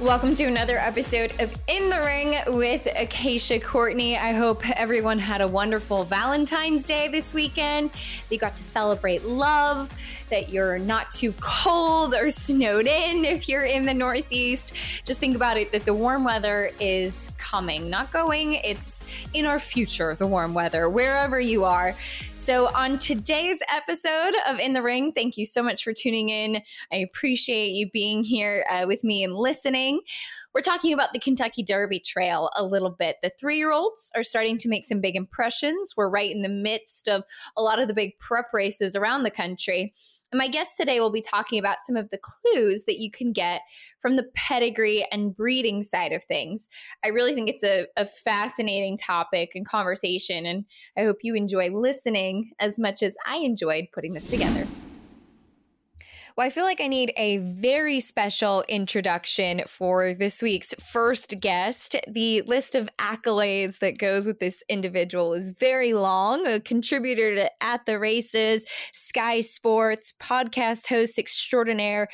Welcome to another episode of In the Ring with Acacia Courtney. I hope everyone had a wonderful Valentine's Day this weekend. That you got to celebrate love, that you're not too cold or snowed in if you're in the Northeast. Just think about it that the warm weather is coming, not going. It's in our future, the warm weather, wherever you are. So, on today's episode of In the Ring, thank you so much for tuning in. I appreciate you being here uh, with me and listening. We're talking about the Kentucky Derby Trail a little bit. The three year olds are starting to make some big impressions. We're right in the midst of a lot of the big prep races around the country. And my guest today will be talking about some of the clues that you can get from the pedigree and breeding side of things. I really think it's a, a, fascinating topic and conversation, and I hope you enjoy listening as much as I enjoyed putting this together. Well, I feel like I need a very special introduction for this week's first guest. The list of accolades that goes with this individual is very long. A contributor to At the Races, Sky Sports, podcast host extraordinaire,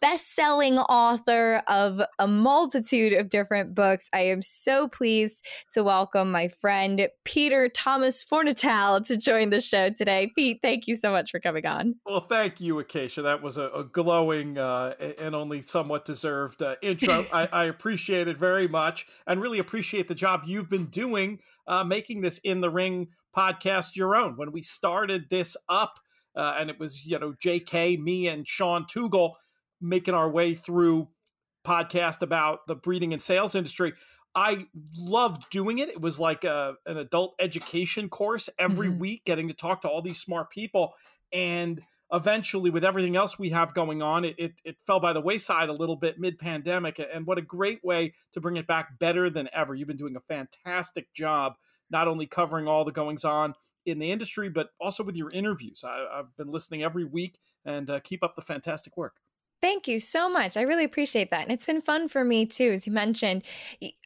best selling author of a multitude of different books. I am so pleased to welcome my friend Peter Thomas Fornatale to join the show today. Pete, thank you so much for coming on. Well, thank you, Acacia. That was a, a glowing uh, and only somewhat deserved uh, intro. I, I, appreciate it very much and really appreciate the job you've been doing uh, making this In the Ring podcast your own. When we started this up, uh, and it was, you know, JK, me, and Sean Tugel making our way through podcast about the breeding and sales industry. I loved doing it. It was like a, an adult education course every mm-hmm. week, getting to talk to all these smart people. And eventually with everything else we have going on it, it, it fell by the wayside a little bit mid-pandemic and what a great way to bring it back better than ever. You've been doing a fantastic job not only covering all the goings on in the industry but also with your interviews. I, have been listening every week and uh, keep up the fantastic work Thank you so much. I really appreciate that. And it's been fun for me too. As you mentioned,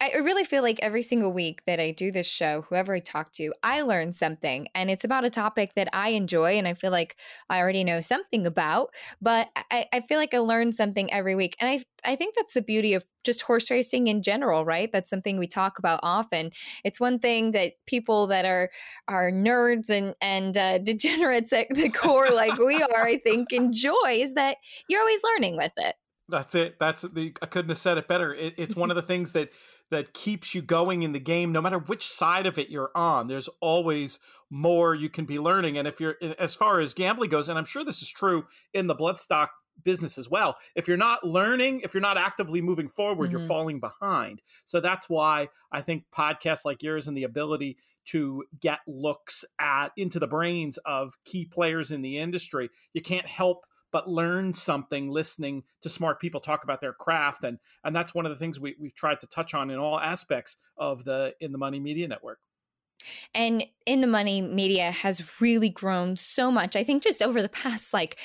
I really feel like every single week that I do this show, whoever I talk to, I learn something. And it's about a topic that I enjoy and I feel like I already know something about. But I, I feel like I learn something every week. And I I think that's the beauty of just horse racing in general, right? That's something we talk about often. It's one thing that people that are are nerds and and uh, degenerates at the core, like we are, I think, enjoy is that you're always learning with it. That's it. That's the. I couldn't have said it better. It, it's one of the things that that keeps you going in the game, no matter which side of it you're on. There's always more you can be learning. And if you're as far as gambling goes, and I'm sure this is true in the bloodstock business as well. If you're not learning, if you're not actively moving forward, mm-hmm. you're falling behind. So that's why I think podcasts like yours and the ability to get looks at into the brains of key players in the industry, you can't help but learn something listening to smart people talk about their craft and and that's one of the things we, we've tried to touch on in all aspects of the in the money media network. And in the money media has really grown so much. I think just over the past like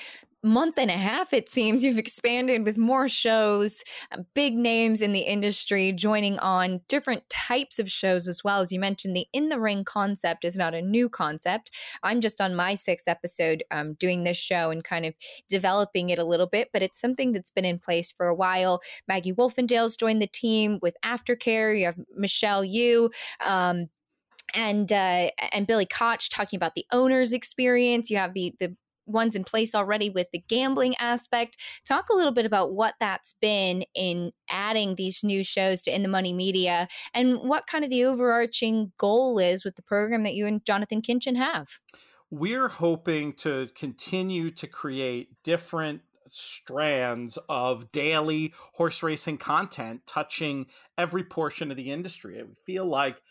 month and a half, it seems, you've expanded with more shows, uh, big names in the industry joining on different types of shows as well. As you mentioned, the in the ring concept is not a new concept. I'm just on my sixth episode um, doing this show and kind of developing it a little bit, but it's something that's been in place for a while. Maggie Wolfendale's joined the team with Aftercare. You have Michelle Yu. Um, and uh, and Billy Koch talking about the owner's experience. You have the the ones in place already with the gambling aspect. Talk a little bit about what that's been in adding these new shows to In the Money Media and what kind of the overarching goal is with the program that you and Jonathan Kinchen have. We're hoping to continue to create different strands of daily horse racing content touching every portion of the industry. We feel like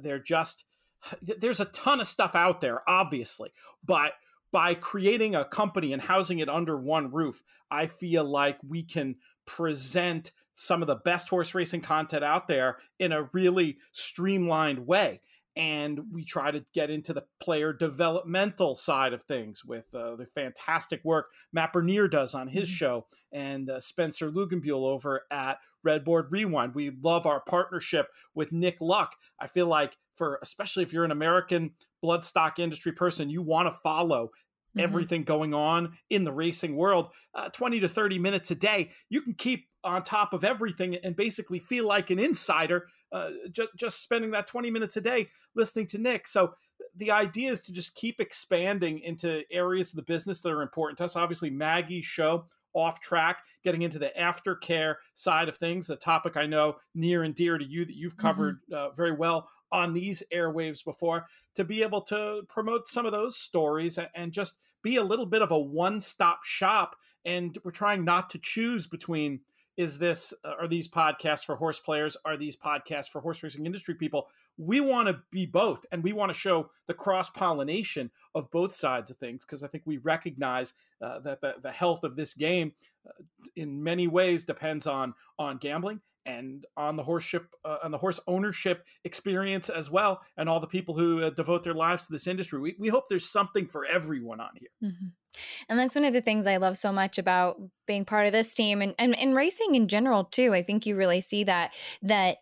they're just there's a ton of stuff out there obviously, but by creating a company and housing it under one roof, I feel like we can present some of the best horse racing content out there in a really streamlined way. And we try to get into the player developmental side of things with uh, the fantastic work Matt Bernier does on his mm-hmm. show and uh, Spencer Luginbuehl over at Redboard Rewind. We love our partnership with Nick Luck. I feel like for especially if you're an American bloodstock industry person, you want to follow mm-hmm. everything going on in the racing world. Uh, 20 to 30 minutes a day, you can keep on top of everything and basically feel like an insider uh, ju- just spending that 20 minutes a day listening to Nick. So the idea is to just keep expanding into areas of the business that are important to us. Obviously, Maggie's show, Off Track, getting into the aftercare side of things, a topic I know near and dear to you that you've covered mm-hmm. uh, very well on these airwaves before, to be able to promote some of those stories and just be a little bit of a one stop shop. And we're trying not to choose between is this uh, are these podcasts for horse players? Are these podcasts for horse racing industry people? We want to be both and we want to show the cross pollination of both sides of things because i think we recognize uh, that the, the, health of this game uh, in many ways depends on on gambling and on the horse ship uh, on the horse ownership experience as well and all the people who uh, devote their lives to this industry. We, we hope there's something for everyone on here. Mm-hmm. and that's one of the things i love so much about being part of this team and, and, and racing in general too. I think you really see that that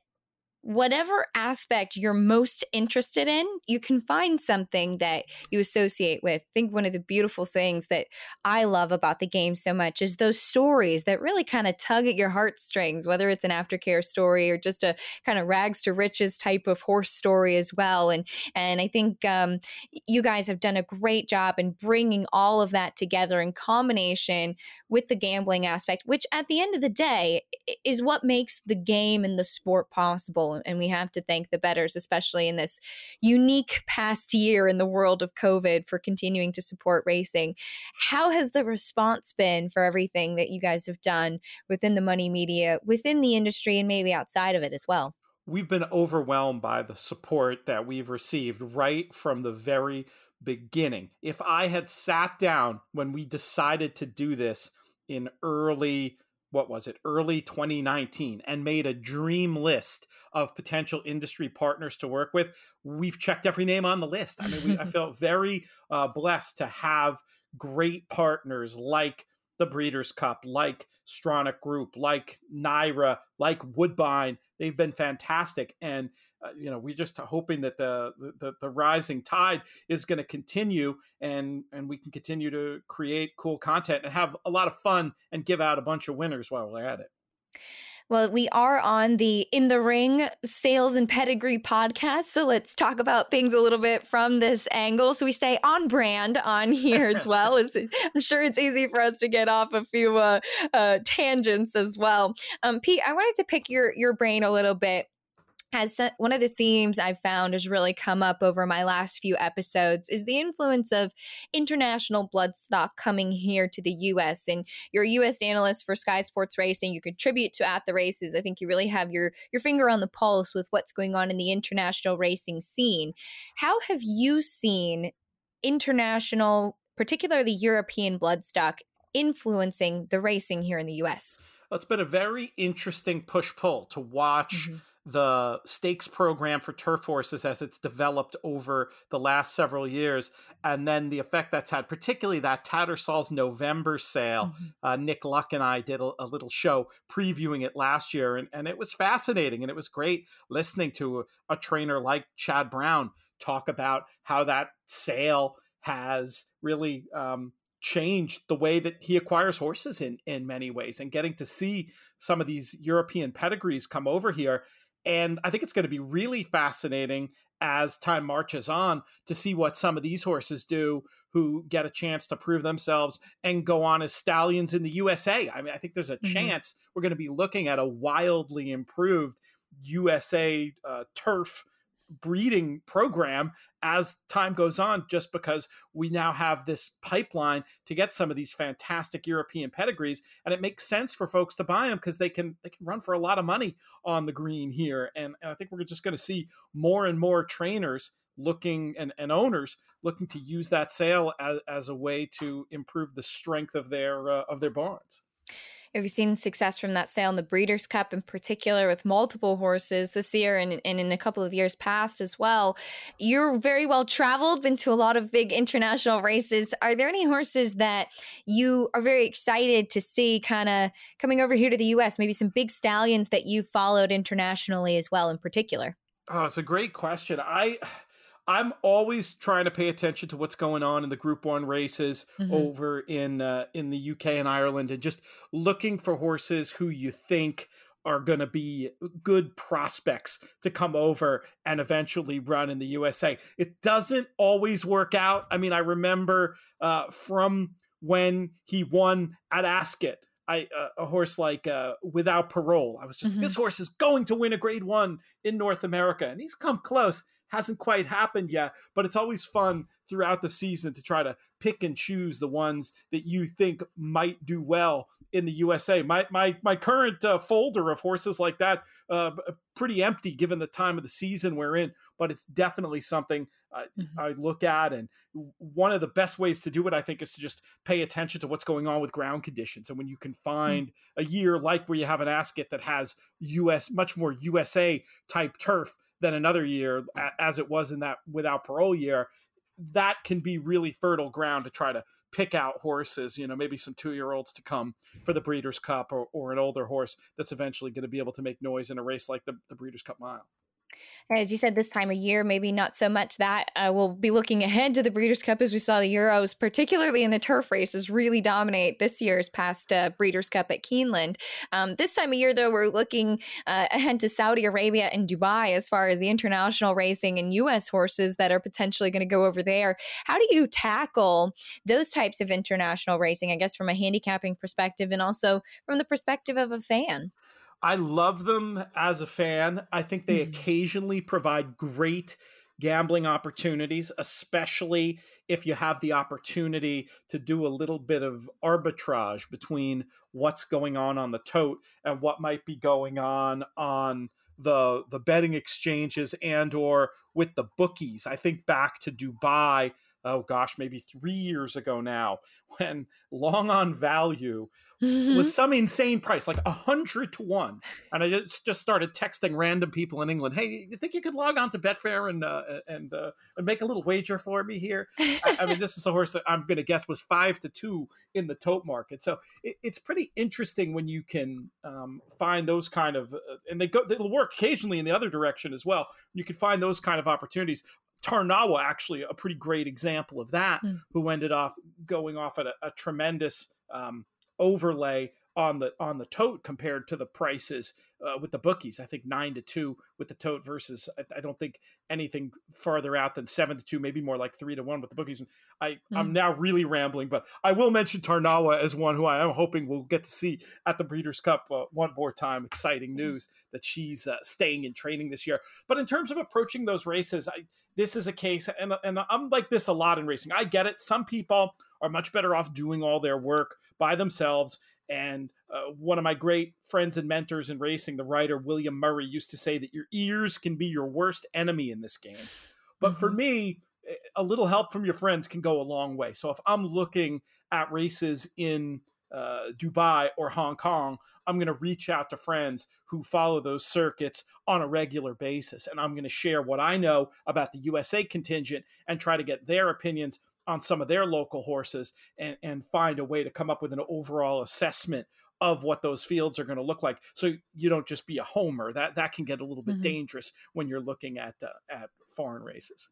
whatever aspect you're most interested in, you can find something that you associate with. I think one of the beautiful things that I love about the game so much is those stories that really kind of tug at your heartstrings, whether it's an aftercare story or just a kind of rags to riches type of horse story as well. And and I think um, you guys have done a great job in bringing all of that together in combination with the gambling aspect, which at the end of the day is what makes the game and the sport possible and we have to thank the bettors, especially in this unique past year in the world of COVID, for continuing to support racing. How has the response been for everything that you guys have done within the money media, within the industry, and maybe outside of it as well? We've been overwhelmed by the support that we've received right from the very beginning. If I had sat down when we decided to do this in early what was it early 2019 and made a dream list of potential industry partners to work with. We've checked every name on the list. I mean we, i felt very uh, blessed to have great partners like the breeders cup like stronach group like NYRA like woodbine. They've been fantastic and uh, you know, we're just hoping that the the, the rising tide is going to continue, and and we can continue to create cool content and have a lot of fun and give out a bunch of winners while we're at it. Well, we are on the In the Ring Sales and Pedigree podcast. So let's talk about things a little bit from this angle. So we stay on brand on here as well. I'm sure it's easy for us to get off a few uh, uh, tangents as well. Um, Pete, I wanted to pick your, your brain a little bit as one of the themes I've found has really come up over my last few episodes is the influence of international bloodstock coming here to the US. And you're a US analyst for Sky Sports Racing. You contribute to At the Races. I think you really have your, your finger on the pulse with what's going on in the international racing scene. How have you seen international, particularly European bloodstock, influencing the racing here in the US? Well, it's been a very interesting push pull to watch. Mm-hmm the stakes program for turf horses as it's developed over the last several years, and then the effect that's had, particularly that Tattersall's November sale. Mm-hmm. Uh, Nick Luck and I did a, a, little show previewing it last year, and, and it was fascinating, and it was great listening to a, a trainer like Chad Brown talk about how that sale has really um, changed the way that he acquires horses in in many ways, and getting to see some of these European pedigrees come over here and I think it's going to be really fascinating as time marches on to see what some of these horses do who get a chance to prove themselves and go on as stallions in the USA. I mean, I think there's a mm-hmm. chance we're going to be looking at a wildly improved USA uh, turf breeding program as time goes on just because we now have this pipeline to get some of these fantastic European pedigrees and it makes sense for folks to buy them because they can they can run for a lot of money on the green here and, and I think we're just going to see more and more trainers looking and, and owners looking to use that sale as, as a way to improve the strength of their uh, of their barns. Have you've seen success from that sale in the Breeders' Cup in particular with multiple horses this year and, and in a couple of years past as well? You're very well traveled, been to a lot of big international races. Are there any horses that you are very excited to see kind of coming over here to the US? Maybe some big stallions that you followed internationally as well, in particular? Oh, it's a great question. I I'm always trying to pay attention to what's going on in the Group One races mm-hmm. over in uh, in the UK and Ireland, and just looking for horses who you think are going to be good prospects to come over and eventually run in the USA. It doesn't always work out. I mean, I remember uh, from when he won at Ascot. I, uh, a horse like uh, Without Parole. I was just mm-hmm. this horse is going to win a Grade One in North America, and he's come close hasn't quite happened yet, but it's always fun throughout the season to try to pick and choose the ones that you think might do well in the USA. My my my current uh, folder of horses like that uh, pretty empty given the time of the season we're in, but it's definitely something uh, mm-hmm. I look at. And one of the best ways to do it, I think, is to just pay attention to what's going on with ground conditions. And when you can find mm-hmm. a year like where you have an Ascot that has US much more USA type turf than another year, as it was in that without parole year, that can be really fertile ground to try to pick out horses, you know, maybe some two year olds to come for the Breeders' Cup or, or an older horse that's eventually going to be able to make noise in a race like the, the Breeders' Cup Mile as you said, this time of year, maybe not so much that. Uh, we'll be looking ahead to the Breeders' Cup as we saw the Euros, particularly in the turf races, really dominate this year's past uh, Breeders' Cup at Keeneland. Um, this time of year, though, we're looking uh, ahead to Saudi Arabia and Dubai as far as the international racing and U.S. horses that are potentially going to go over there. How do you tackle those types of international racing, I guess, from a handicapping perspective and also from the perspective of a fan? I love them as a fan. I think they mm-hmm. occasionally provide great gambling opportunities, especially if you have the opportunity to do a little bit of arbitrage between what's going on on the tote and what might be going on on the the betting exchanges and or with the bookies. I think back to Dubai, oh gosh, maybe 3 years ago now when long on value mm-hmm. was some insane price, like a hundred to one. And I just just started texting random people in England, "Hey, you think you could log on to Betfair and uh, and uh, and make a little wager for me here?" I, I, mean, this is a horse that I'm going to guess was five to two in the tote market. So it, it's pretty interesting when you can um, find those kind of, uh, and they go, they'll work occasionally in the other direction as well. You can find those kind of opportunities. Tarnawa, actually, a pretty great example of that, mm. who ended off going off at a, a tremendous um, overlay on the on the tote compared to the prices uh, with the bookies. I think nine to two with the tote versus I, I, don't think anything farther out than seven to two, maybe more like three to one with the bookies. And I mm. I'm now really rambling, but I will mention Tarnawa as one who I am hoping we'll get to see at the Breeders' Cup uh, one more time. Exciting hmm. news that she's uh, staying in training this year. But in terms of approaching those races, I this is a case, and and I'm like this a lot in racing. I get it. Some people are much better off doing all their work by themselves. And uh, one of my great friends and mentors in racing, the writer William Murray, used to say that your ears can be your worst enemy in this game. But mm-hmm. for me, a little help from your friends can go a long way. So if I'm looking at races in uh, Dubai or Hong Kong, I'm going to reach out to friends who follow those circuits on a regular basis. And I'm going to share what I know about the USA contingent and try to get their opinions on some of their local horses and, and find a way to come up with an overall assessment of what those fields are going to look like so you don't just be a homer that that can get a little bit mm-hmm. dangerous when you're looking at uh, at foreign races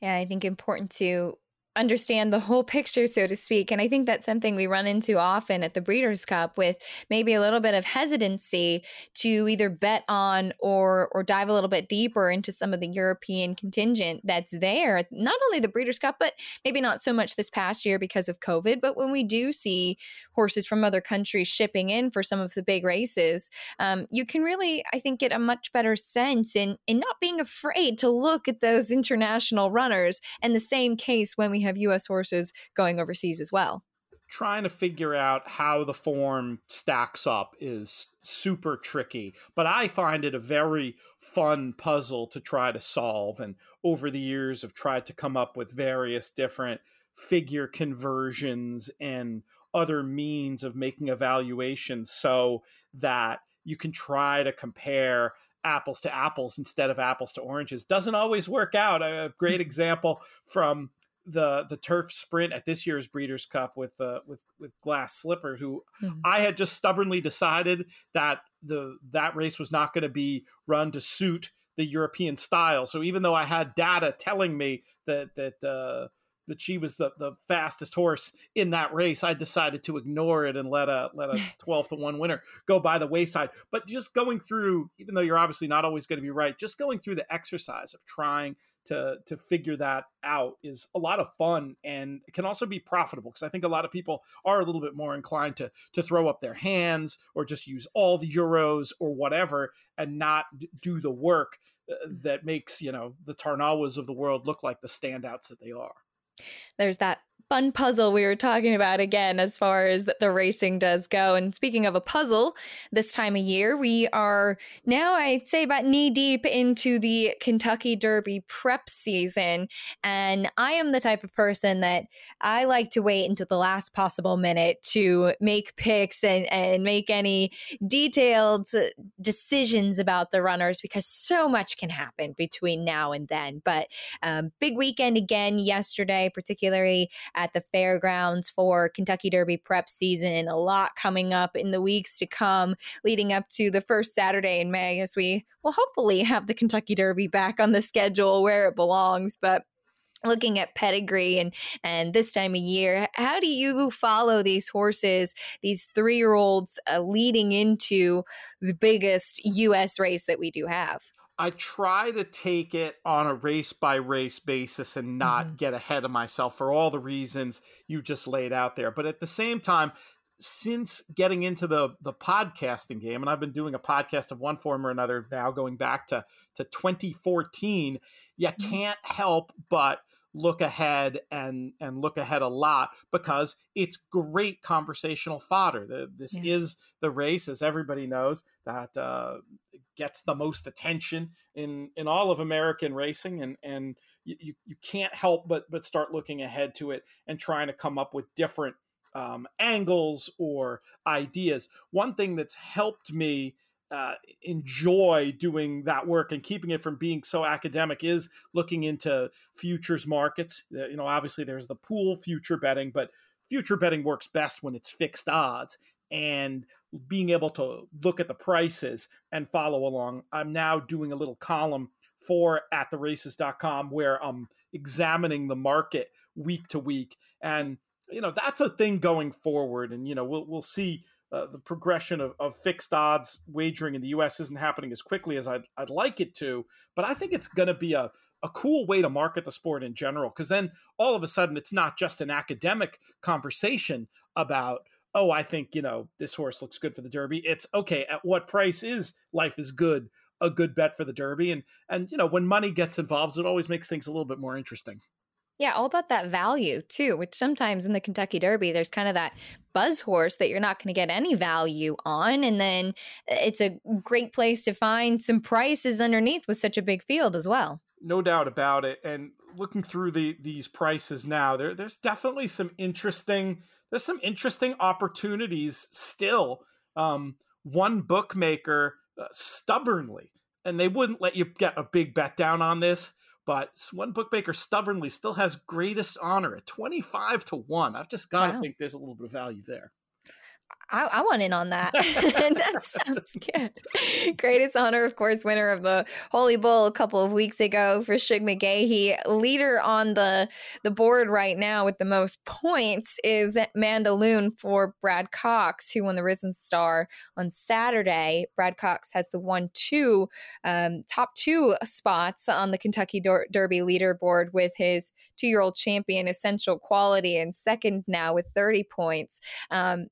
yeah i think important to understand the whole picture, so to speak. And I think that's something we run into often at the Breeders' Cup with maybe a little bit of hesitancy to either bet on or or dive a little bit deeper into some of the European contingent that's there. Not only the Breeders' Cup, but maybe not so much this past year because of COVID. But when we do see horses from other countries shipping in for some of the big races, um, you can really, I think, get a much better sense in in not being afraid to look at those international runners. And the same case when we have U.S. horses going overseas as well. Trying to figure out how the form stacks up is super tricky, but I find it a very fun puzzle to try to solve. And over the years, I've tried to come up with various different figure conversions and other means of making evaluations so that you can try to compare apples to apples instead of apples to oranges. Doesn't always work out. A great example from the the turf sprint at this year's Breeders' Cup with uh, with with Glass Slipper, who mm-hmm. I had just stubbornly decided that the that race was not going to be run to suit the European style. So even though I had data telling me that that uh, that she was the, the fastest horse in that race, I decided to ignore it and let a let a twelve to one winner go by the wayside. But just going through, even though you're obviously not always going to be right, just going through the exercise of trying to to figure that out is a lot of fun and can also be profitable because I think a lot of people are a little bit more inclined to to throw up their hands or just use all the euros or whatever and not do the work uh, that makes you know the Tarnawas of the world look like the standouts that they are. There's that fun puzzle we were talking about again as far as the racing does go. And speaking of a puzzle, this time of year, we are now, I'd say, about knee deep into the Kentucky Derby prep season. And I am the type of person that I like to wait until the last possible minute to make picks and, and make any detailed decisions about the runners because so much can happen between now and then. But um, big weekend again yesterday, particularly at the fairgrounds for Kentucky Derby prep season. A lot coming up in the weeks to come, leading up to the first Saturday in May, as we will hopefully have the Kentucky Derby back on the schedule where it belongs. But looking at pedigree and and this time of year how do you follow these horses these three-year-olds uh, leading into the biggest us race that we do have I try to take it on a race by race basis and not mm-hmm. get ahead of myself for all the reasons you just laid out there. But at the same time, since getting into the the podcasting game, and I've been doing a podcast of one form or another now, going back to to 2014, you mm-hmm. can't help but look ahead and and look ahead a lot because it's great conversational fodder. The, this yeah. is the race, as everybody knows, that uh, gets the most attention in in all of American racing, and and you you can't help but but start looking ahead to it and trying to come up with different um, angles or ideas. One thing that's helped me uh, enjoy doing that work and keeping it from being so academic is looking into futures markets. Uh, you know, obviously there's the pool future betting, but future betting works best when it's fixed odds and being able to look at the prices and follow along. I'm now doing a little column for at the races.com where I'm examining the market week to week. And you know that's a thing going forward. And you know we'll we'll see uh, the progression of, of, fixed odds wagering in the US isn't happening as quickly as I'd, I'd like it to, but I think it's going to be a, a cool way to market the sport in general. Because then all of a sudden it's not just an academic conversation about oh i think you know this horse looks good for the derby it's okay at what price is life is good a good bet for the derby and and you know when money gets involved it always makes things a little bit more interesting yeah, all about that value too, which sometimes in the Kentucky Derby, there's kind of that buzz horse that you're not going to get any value on. And then uh, it's a great place to find some prices underneath with such a big field as well. No doubt about it. And looking through the these prices now, there there's definitely some interesting there's some interesting opportunities still. Um, one bookmaker uh, stubbornly, and they wouldn't let you get a big bet down on this but one bookmaker stubbornly still has greatest honor at 25 to 1. I've just got to wow. think there's a little bit of value there. I, I, want in on that. that sounds good. Greatest honor, of course, winner of the Holy Bull a couple of weeks ago for Shug McGaughey. Leader on the the board right now with the most points is Mandaloun for Brad Cox, who won the Risen Star on Saturday. Brad Cox has the one two um, top two spots on the Kentucky Der- Derby leaderboard with his two year old champion Essential Quality and second now with 30 points. Um,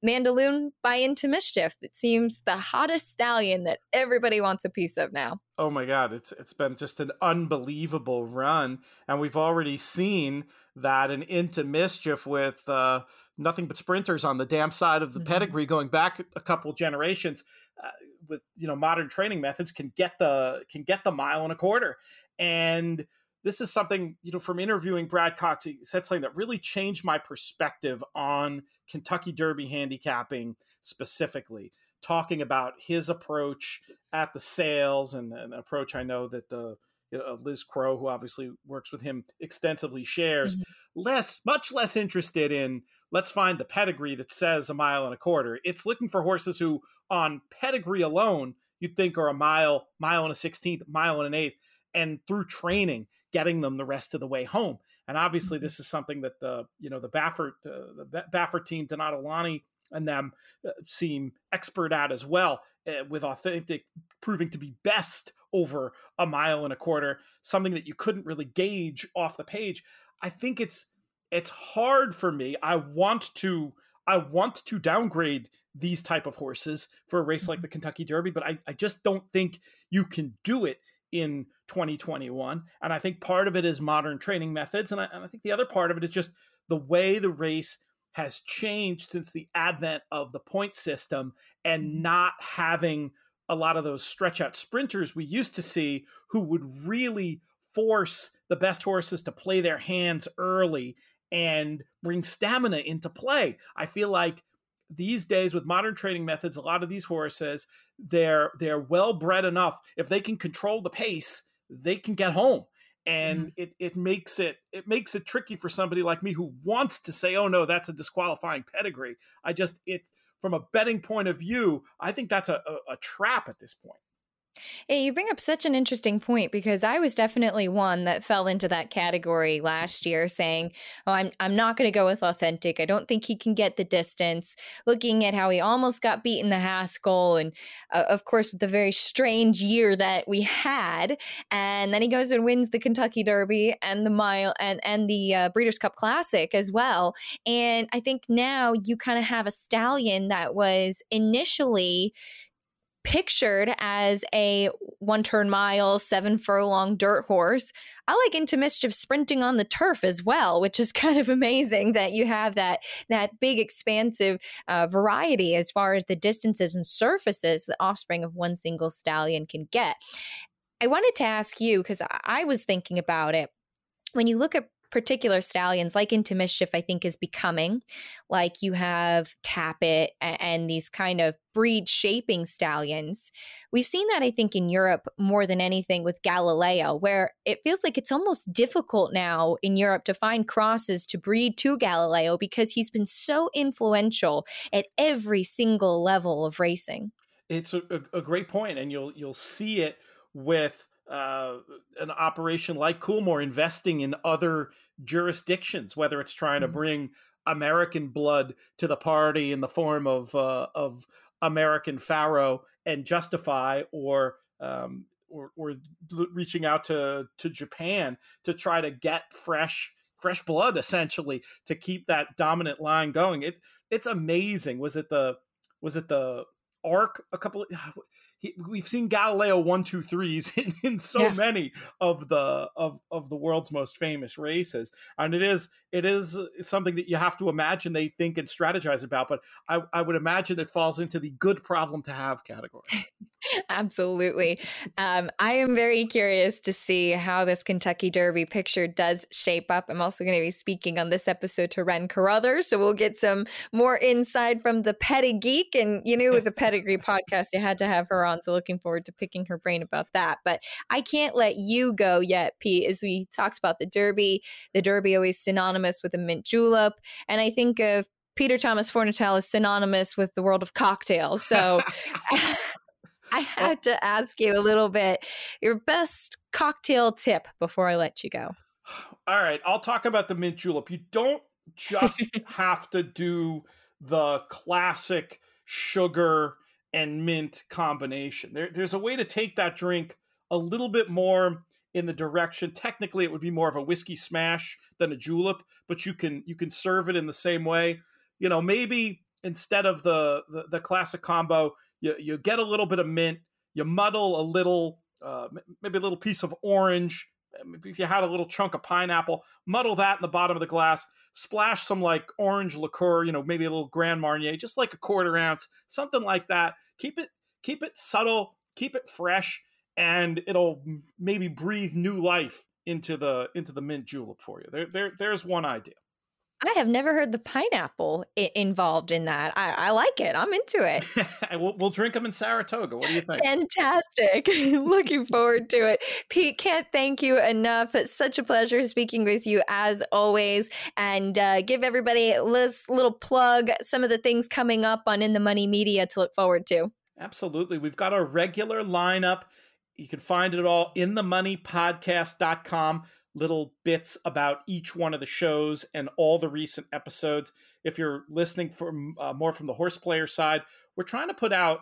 Mandaloun by into mischief. It seems the hottest stallion that everybody wants a piece of now. Oh my god, it's it's been just an unbelievable run, and we've already seen that an into mischief with uh, nothing but sprinters on the dam side of the mm-hmm. pedigree going back a couple generations. Uh, with you know modern training methods can get the can get the mile and a quarter and this is something, you know, from interviewing Brad Cox, he said something that really changed my perspective on Kentucky Derby handicapping specifically, talking about his approach at the sales and an approach I know that uh, you know, Liz Crow, who obviously works with him extensively, shares. Mm-hmm. Less, much less interested in let's find the pedigree that says a mile and a quarter. It's looking for horses who, on pedigree alone, you'd think are a mile, mile and a sixteenth, mile and an eighth, and through training, getting them the rest of the way home. And obviously, mm-hmm. this is something that the you know the Baffert uh, the Baffert team, Donato Lani and them uh, seem expert at as well, uh, with authentic proving to be best over a mile and a quarter, something that you couldn't really gauge off the page. I think it's it's hard for me. I want to I want to downgrade these type of horses for a race like mm-hmm. the Kentucky Derby, but I, I just don't think you can do it in 2021. And I think part of it is modern training methods. And I, and I think the other part of it is just the way the race has changed since the advent of the point system and mm-hmm. not having a lot of those stretch out sprinters we used to see who would really force the best horses to play their hands early and bring stamina into play. I feel like these days with modern training methods, a lot of these horses, they're they're well bred enough. If they can control the pace, they can get home and mm-hmm. it, it makes it it makes it tricky for somebody like me who wants to say oh no that's a disqualifying pedigree i just it from a betting point of view i think that's a, a, a trap at this point Hey, you bring up such an interesting point because I was definitely one that fell into that category last year saying, "Oh, I'm I'm not going to go with authentic. I don't think he can get the distance." Looking at how he almost got beaten in the Haskell and uh, of course with the very strange year that we had, and then he goes and wins the Kentucky Derby and the mile and and the uh, Breeders' Cup Classic as well. And I think now you kind of have a stallion that was initially pictured as a one turn mile, seven furlong dirt horse. I like into mischief sprinting on the turf as well, which is kind of amazing that you have that that big expansive uh, variety as far as the distances and surfaces the offspring of one single stallion can get. I wanted to ask you because I was thinking about it. When you look at particular stallions like into mischief i think is becoming. Like you have and, and these kind of breed shaping stallions. We've seen that i think in europe more than anything with galileo where it feels like it's almost difficult now in europe to find crosses to breed to galileo because he's been so influential at every single level of racing. It's a, a great point and you'll you'll see it with uh, an operation like Coolmore investing in other jurisdictions, whether it's trying to mm-hmm. bring American blood to the party in the form of uh, of American Pharoah and Justify, or um, or, or reaching out to to Japan to try to get fresh fresh blood, essentially, to keep that dominant line going. It it's amazing. Was it the was it the arc a couple of, he, we've seen Galileo one two threes in, in so yeah. many of the of, of the world's most famous races, and it is it is something that you have to imagine they think and strategize about. But I, I would imagine it falls into the good problem to have category. Absolutely, um, I am very curious to see how this Kentucky Derby picture does shape up. I'm also going to be speaking on this episode to Ren Carruthers, so we'll get some more insight from the Petty Geek. And you know, with the Pedigree podcast, you had to have her on. So looking forward to picking her brain about that. But I can't let you go yet, Pete, as we talked about the Derby. The Derby always synonymous with a mint julep. And I think of Peter Thomas Fornatale is synonymous with the world of cocktails. So I had to ask you a little bit your best cocktail tip before I let you go. All right, I'll talk about the mint julep. You don't just have to do the classic sugar and mint combination. There, there's a way to take that drink a little bit more in the direction. Technically, it would be more of a whiskey smash than a julep, but you can you can serve it in the same way. You know, maybe instead of the the, the classic combo, you you get a little bit of mint, you muddle a little, uh, maybe a little piece of orange. If you had a little chunk of pineapple, muddle that in the bottom of the glass splash some like orange liqueur, you know, maybe a little Grand Marnier, just like a quarter ounce, something like that. Keep it keep it subtle, keep it fresh, and it'll maybe breathe new life into the into the mint julep for you. There, there there's one idea. I have never heard the pineapple I- involved in that. I, I like it. I'm into it. we'll, we'll drink them in Saratoga. What do you think? Fantastic. Looking forward to it. Pete, can't thank you enough. It's such a pleasure speaking with you as always. And uh, give everybody this little plug, some of the things coming up on In the Money Media to look forward to. Absolutely. We've got our regular lineup. You can find it all in the moneypodcast.com. Little bits about each one of the shows and all the recent episodes. If you're listening from uh, more from the horse player side, we're trying to put out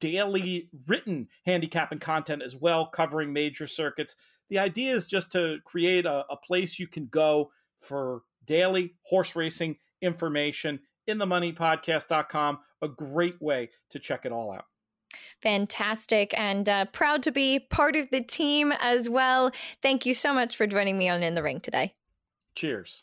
daily written handicapping content as well, covering major circuits. The idea is just to create a, a place you can go for daily horse racing information in the moneypodcast.com. A great way to check it all out. Fantastic and uh, proud to be part of the team as well. Thank you so much for joining me on In the Ring today. Cheers.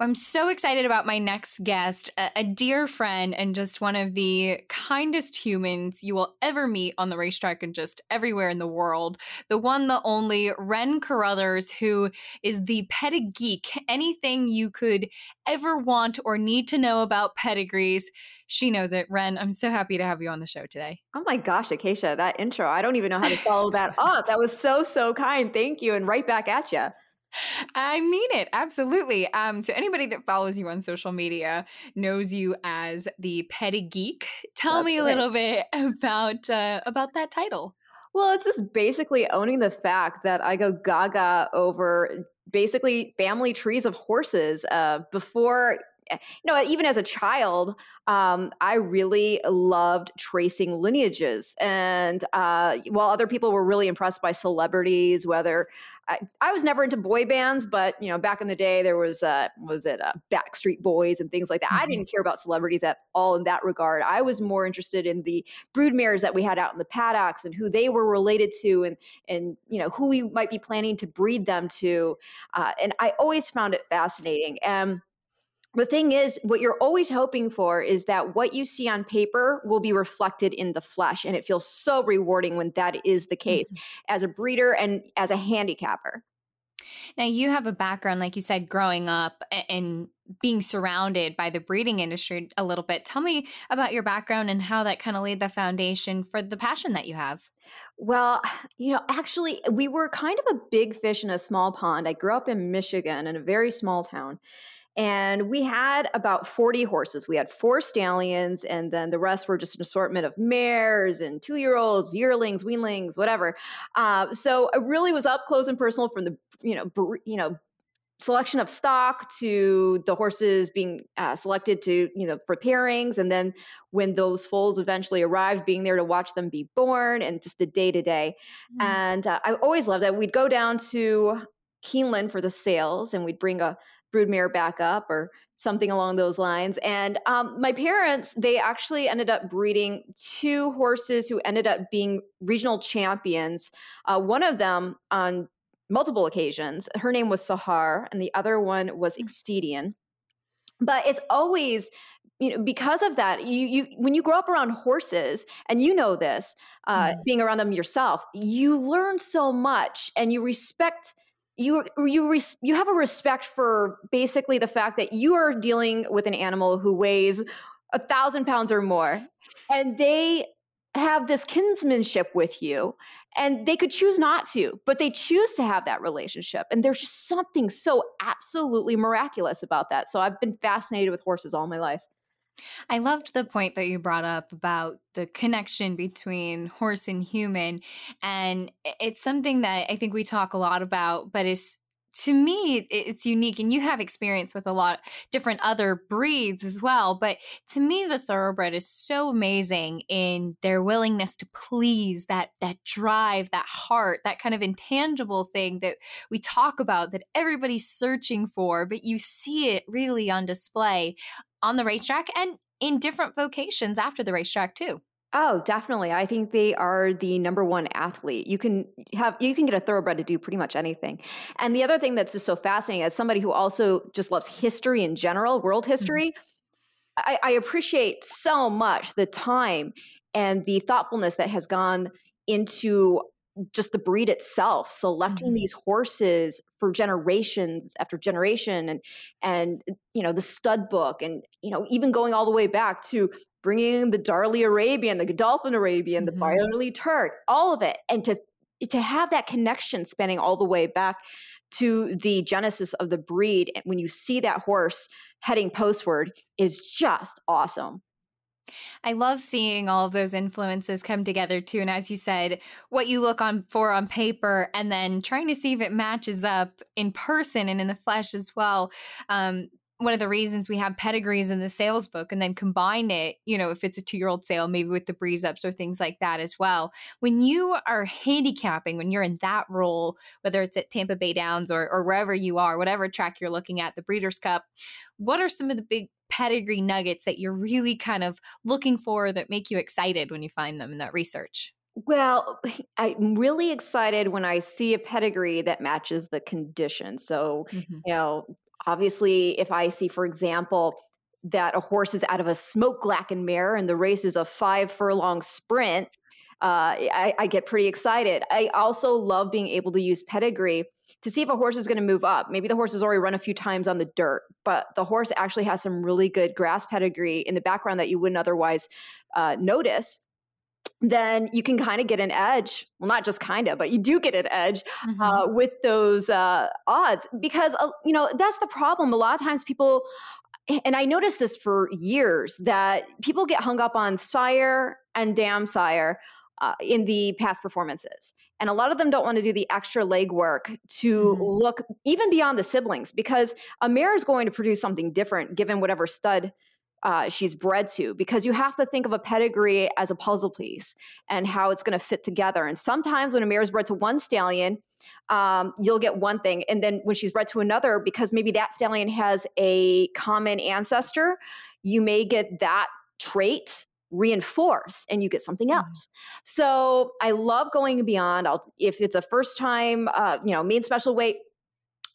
I'm so excited about my next guest, a, a, dear friend and just one of the kindest humans you will ever meet on the racetrack and just everywhere in the world. The one, the only, Ren Carruthers, who is the petit geek. Anything you could ever want or need to know about pedigrees, she knows it. Ren, I'm so happy to have you on the show today. Oh my gosh, Acacia, that intro, I don't even know how to follow that up. That was so, so kind. Thank you. And right back at you. I mean it absolutely. Um, so anybody that follows you on social media knows you as the Petit Geek. Tell That's me a little bit about uh, about that title. Well, it's just basically owning the fact that I go gaga over basically family trees of horses. Uh, before you know, even as a child, um, I really loved tracing lineages. And uh, while other people were really impressed by celebrities, whether I, I, was never into boy bands, but you know, back in the day, there was uh, was it uh, Backstreet Boys and things like that. Mm-hmm. I didn't care about celebrities at all in that regard. I was more interested in the broodmares that we had out in the paddocks and who they were related to, and and you know who we might be planning to breed them to. Uh, and I always found it fascinating. And the thing is, what you're always hoping for is that what you see on paper will be reflected in the flesh. And it feels so rewarding when that is the case mm-hmm. as a breeder and as a handicapper. Now, you have a background, like you said, growing up and being surrounded by the breeding industry a little bit. Tell me about your background and how that kind of laid the foundation for the passion that you have. Well, you know, actually, we were kind of a big fish in a small pond. I grew up in Michigan in a very small town. And we had about 40 horses. We had four stallions, and then the rest were just an assortment of mares and two year olds, yearlings, weanlings, whatever. Uh, so it really was up close and personal from the, you know, br- you know, selection of stock to the horses being uh, selected to you know for pairings and then when those foals eventually arrived being there to watch them be born and just the day to day and uh, i always loved it we'd go down to keeneland for the sales and we'd bring a broodmare back up or something along those lines. And um, my parents, they actually ended up breeding two horses who ended up being regional champions. Uh, one of them on multiple occasions, her name was Sahar, and the other one was Extedian. But it's always you know because of that you you when you grow up around horses and you know this uh, mm. being around them yourself you learn so much and you respect you you res- you have a respect for basically the fact that you are dealing with an animal who weighs a thousand pounds or more, and they have this kinsmanship with you and they could choose not to but they choose to have that relationship and there's just something so absolutely miraculous about that. So i've been fascinated with horses all my life I loved the point that you brought up about the connection between horse and human. And it's something that I think we talk a lot about, but it's to me it's unique and you have experience with a lot different other breeds as well but to me the thoroughbred is so amazing in their willingness to please that that drive that heart that kind of intangible thing that we talk about that everybody's searching for but you see it really on display on the racetrack and in different vocations after the racetrack too. Oh, definitely. I think they are the number one athlete. You can have you can get a thoroughbred to do pretty much anything. And the other thing that's just so fascinating, as somebody who also just loves history in general, world mm-hmm. history, mm-hmm. I, I appreciate so much the time and the thoughtfulness that has gone into just the breed itself selecting mm-hmm. these horses for generations after generation and and you know the stud book and you know even going all the way back to bringing the darley arabian the godolphin arabian mm-hmm. the byerly turk all of it and to to have that connection spanning all the way back to the genesis of the breed when you see that horse heading postward is just awesome I love seeing all of those influences come together too. And as you said, what you look on for on paper and then trying to see if it matches up in person and in the flesh as well. Um, one of the reasons we have pedigrees in the sales book and then combine it, you know, if it's a two year old sale, maybe with the breeze ups or things like that as well. When you are handicapping, when you're in that role, whether it's at Tampa Bay Downs or, or wherever you are, whatever track you're looking at, the Breeders' Cup, what are some of the big pedigree nuggets that you're really kind of looking for that make you excited when you find them in that research? Well, I'm really excited when I see a pedigree that matches the condition. So, mm-hmm. you know, obviously, if I see, for example, that a horse is out of a smoke blackened mare and the race is a five furlong sprint, uh, I, I, get pretty excited. I also love being able to use pedigree to see if a horse is going to move up. Maybe the horse has already run a few times on the dirt, but the horse actually has some really good grass pedigree in the background that you wouldn't otherwise uh, notice. Then you can kind of get an edge. Well, not just kind of, but you do get an edge mm-hmm. uh, with those uh, odds because, uh, you know, that's the problem. A lot of times people and I noticed this for years that people get hung up on sire and dam sire uh, in the past performances. And a lot of them don't want to do the extra legwork to mm-hmm. look even beyond the siblings because a mare is going to produce something different given whatever stud uh, she's bred to because you have to think of a pedigree as a puzzle piece and how it's going to fit together. And sometimes when a mare is bred to one stallion, um, you'll get one thing. And then when she's bred to another, because maybe that stallion has a common ancestor, you may get that trait reinforce and you get something mm-hmm. else. So I love going beyond. I'll if it's a first time, uh, you know, main special weight.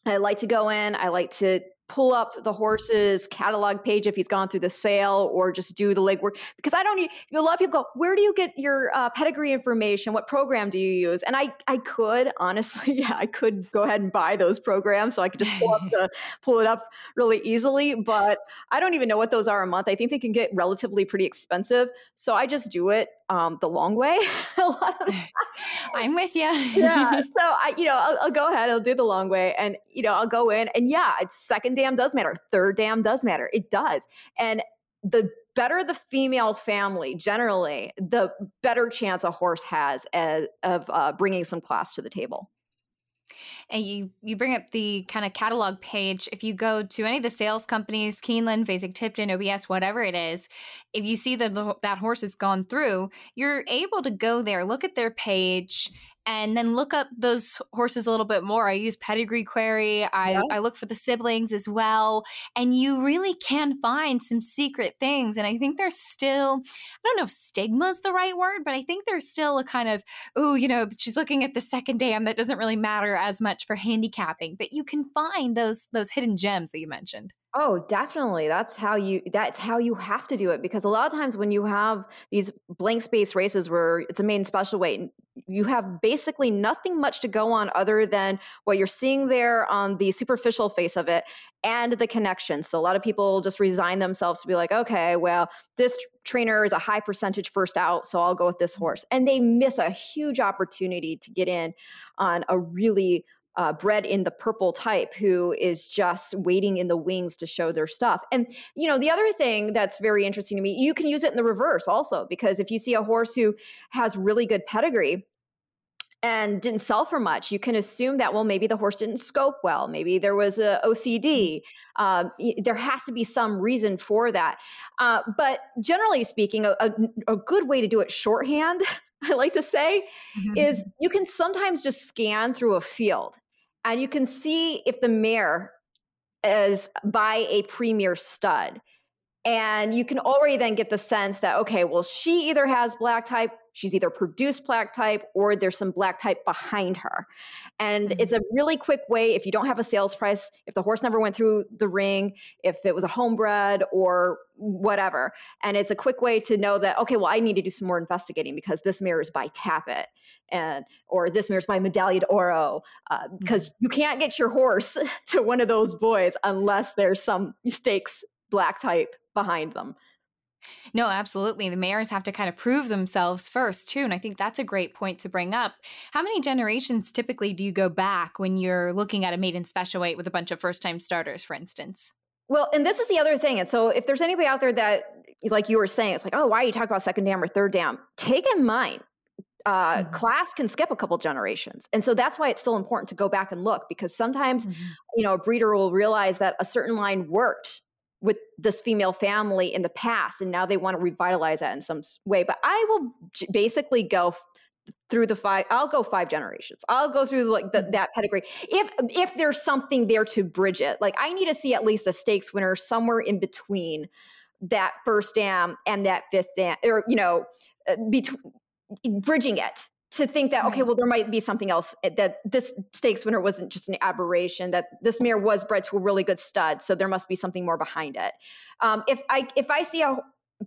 I like to go in. I like to pull up the horse's catalog page if he's gone through the sale or just do the legwork because i don't need a lot of people go where do you get your uh, pedigree information? What program do you use? And i i could honestly yeah i could go ahead and buy those programs so i could just pull up the pull it up really easily but i don't even know what those are a month. I think they can get relatively pretty expensive so i just do it um, the long way. I'm with you. yeah. So I, you know, I'll, I'll, go ahead. I'll do the long way, and you know, I'll go in, and yeah, second dam does matter. Third dam does matter. It does, and the better the female family generally, the better chance a horse has as, of uh, bringing some class to the table and you you bring up the kind of catalog page if you go to any of the sales companies keeneland fasig-tipton obs whatever it is if you see that the, that horse has gone through you're able to go there look at their page and then look up those horses a little bit more. I use Pedigree Query. I, yeah. I look for the siblings as well. And you really can find some secret things. And I think there's still, I don't know if stigma is the right word, but I think there's still a kind of, oh, you know, she's looking at the second dam that doesn't really matter as much for handicapping. But you can find those those hidden gems that you mentioned. Oh, definitely. That's how you that's how you have to do it because a lot of times when you have these blank space races where it's a main special weight, you have basically nothing much to go on other than what you're seeing there on the superficial face of it and the connection. So a lot of people just resign themselves to be like, okay, well, this trainer is a high percentage first out, so I'll go with this horse. And they miss a huge opportunity to get in on a really uh, bred in the purple type who is just waiting in the wings to show their stuff. And, you know, the other thing that's very interesting to me, you can use it in the reverse also, because if you see a horse who has really good pedigree, and didn't sell for much, you can assume that, well, maybe the horse didn't scope well. Maybe there was a OCD. Uh, there has to be some reason for that. Uh, but generally speaking, a, a, a, good way to do it shorthand, I like to say, is you can sometimes just scan through a field and you can see if the mare is by a premier stud. And you can already then get the sense that, okay, well, she either has black type, she's either produced black type, or there's some black type behind her. And mm-hmm. it's a really quick way if you don't have a sales price, if the horse never went through the ring, if it was a homebred or whatever. And it's a quick way to know that, okay, well, I need to do some more investigating because this mare is by Tapit and or this mare's by Medaglia d'Oro because uh, mm-hmm. you can't get your horse to one of those boys unless there's some stakes black type behind them. No, absolutely. The mares have to kind of prove themselves first, too. And I think that's a great point to bring up. How many generations typically do you go back when you're looking at a maiden special weight with a bunch of first time starters, for instance? Well, and this is the other thing. And so if there's anybody out there that, like you were saying, it's like, oh, why are you talking about second dam or third dam? Take in mind, uh, mm-hmm. class can skip a couple generations. And so that's why it's still important to go back and look because sometimes, mm-hmm. you know, a breeder will realize that a certain line worked with this female family in the past and now they want to revitalize that in some way. But I will basically go through the five i'll go five generations i'll go through like the, mm-hmm. that pedigree if if there's something there to bridge it like i need to see at least a stakes winner somewhere in between that first dam and that fifth dam or you know uh, between bridging it to think that okay well there might be something else eh, that this stakes winner wasn't just an aberration that this mare was bred to a really good stud so there must be something more behind it. Um, if i if i see a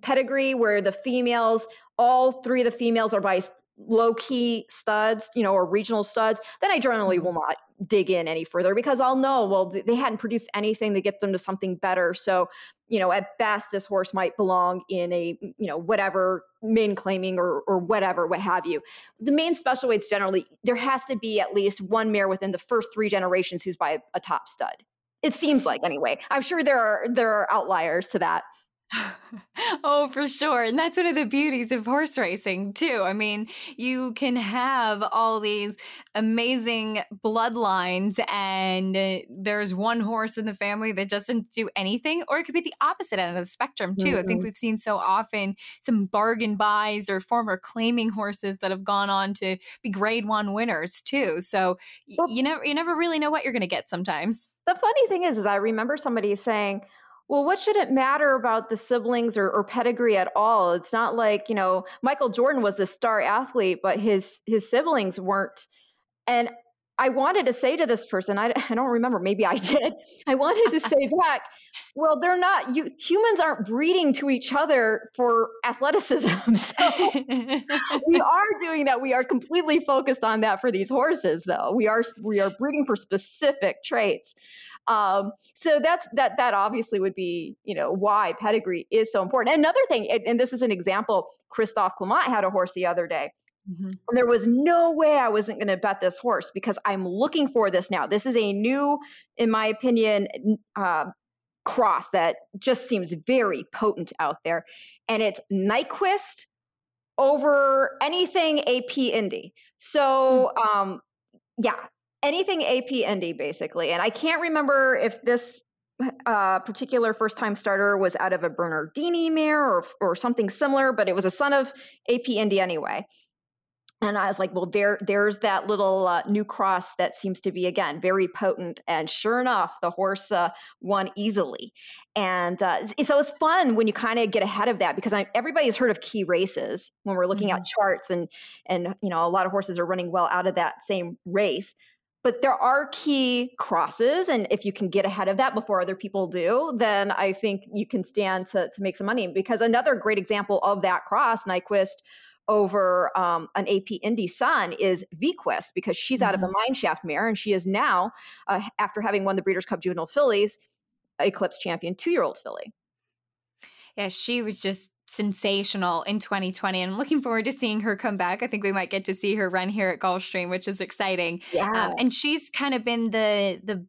pedigree where the females all three of the females are by low key studs, you know, or regional studs, then I generally will mm-hmm. not dig in any further because I'll know, well, they hadn't produced anything to get them to something better. So, you know, at best, this horse might belong in a, you know, whatever main claiming or, or whatever, what have you. The main special weights generally, there has to be at least one mare within the first three generations who's by a, a top stud. It seems like anyway. I'm sure there are there are outliers to that. oh, for sure. And that's one of the beauties of horse racing, too. I mean, you can have all these amazing bloodlines, and uh, there's one horse in the family that doesn't do anything, or it could be the opposite end of the spectrum, too. Mm-hmm. I think mm-hmm. we've seen so often some bargain buys or former claiming horses that have gone on to be grade one winners, too. So well, you never, you never really know what you're going to get sometimes. The funny thing is, is I remember somebody saying, well, what should it matter about the siblings or, or, pedigree at all? It's not like you know Michael Jordan was the star athlete, but his his siblings weren't. And I wanted to say to this person, I, I don't remember, maybe I did. I wanted to say back, well, they're not. You humans aren't breeding to each other for athleticism. So we are doing that. We are completely focused on that for these horses, though. We are we are breeding for specific traits. Um, so that's that that obviously would be you know why pedigree is so important. Another thing, and, and this is an example, Christophe Clement had a horse the other day. Mm-hmm. And there was no way I wasn't going to bet this horse because I'm looking for this now. This is a new, in my opinion, uh, cross that just seems very potent out there. And it's Nyquist over anything AP Indy. So, mm-hmm. um, yeah, anything AP Indy basically. And I can't remember if this uh, particular first time starter was out of a Bernardini mare or, or something similar, but it was a son of AP Indy anyway. And I was like, well, there, there's that little uh, new cross that seems to be again very potent. And sure enough, the horse uh, won easily. And uh, so it's fun when you kind of get ahead of that because I, everybody's heard of key races when we're looking mm-hmm. at charts, and and you know a lot of horses are running well out of that same race but there are key crosses and if you can get ahead of that before other people do then i think you can stand to, to make some money because another great example of that cross nyquist over um, an ap indy son is Vequist because she's mm-hmm. out of a mm-hmm. mineshaft mare and she is now uh, after having won the breeders cup juvenile fillies eclipse champion two-year-old filly yeah she was just sensational in 2020 and I'm looking forward to seeing her come back. I think we might get to see her run here at Gulfstream, which is exciting. Yeah. Um, and she's kind of been the the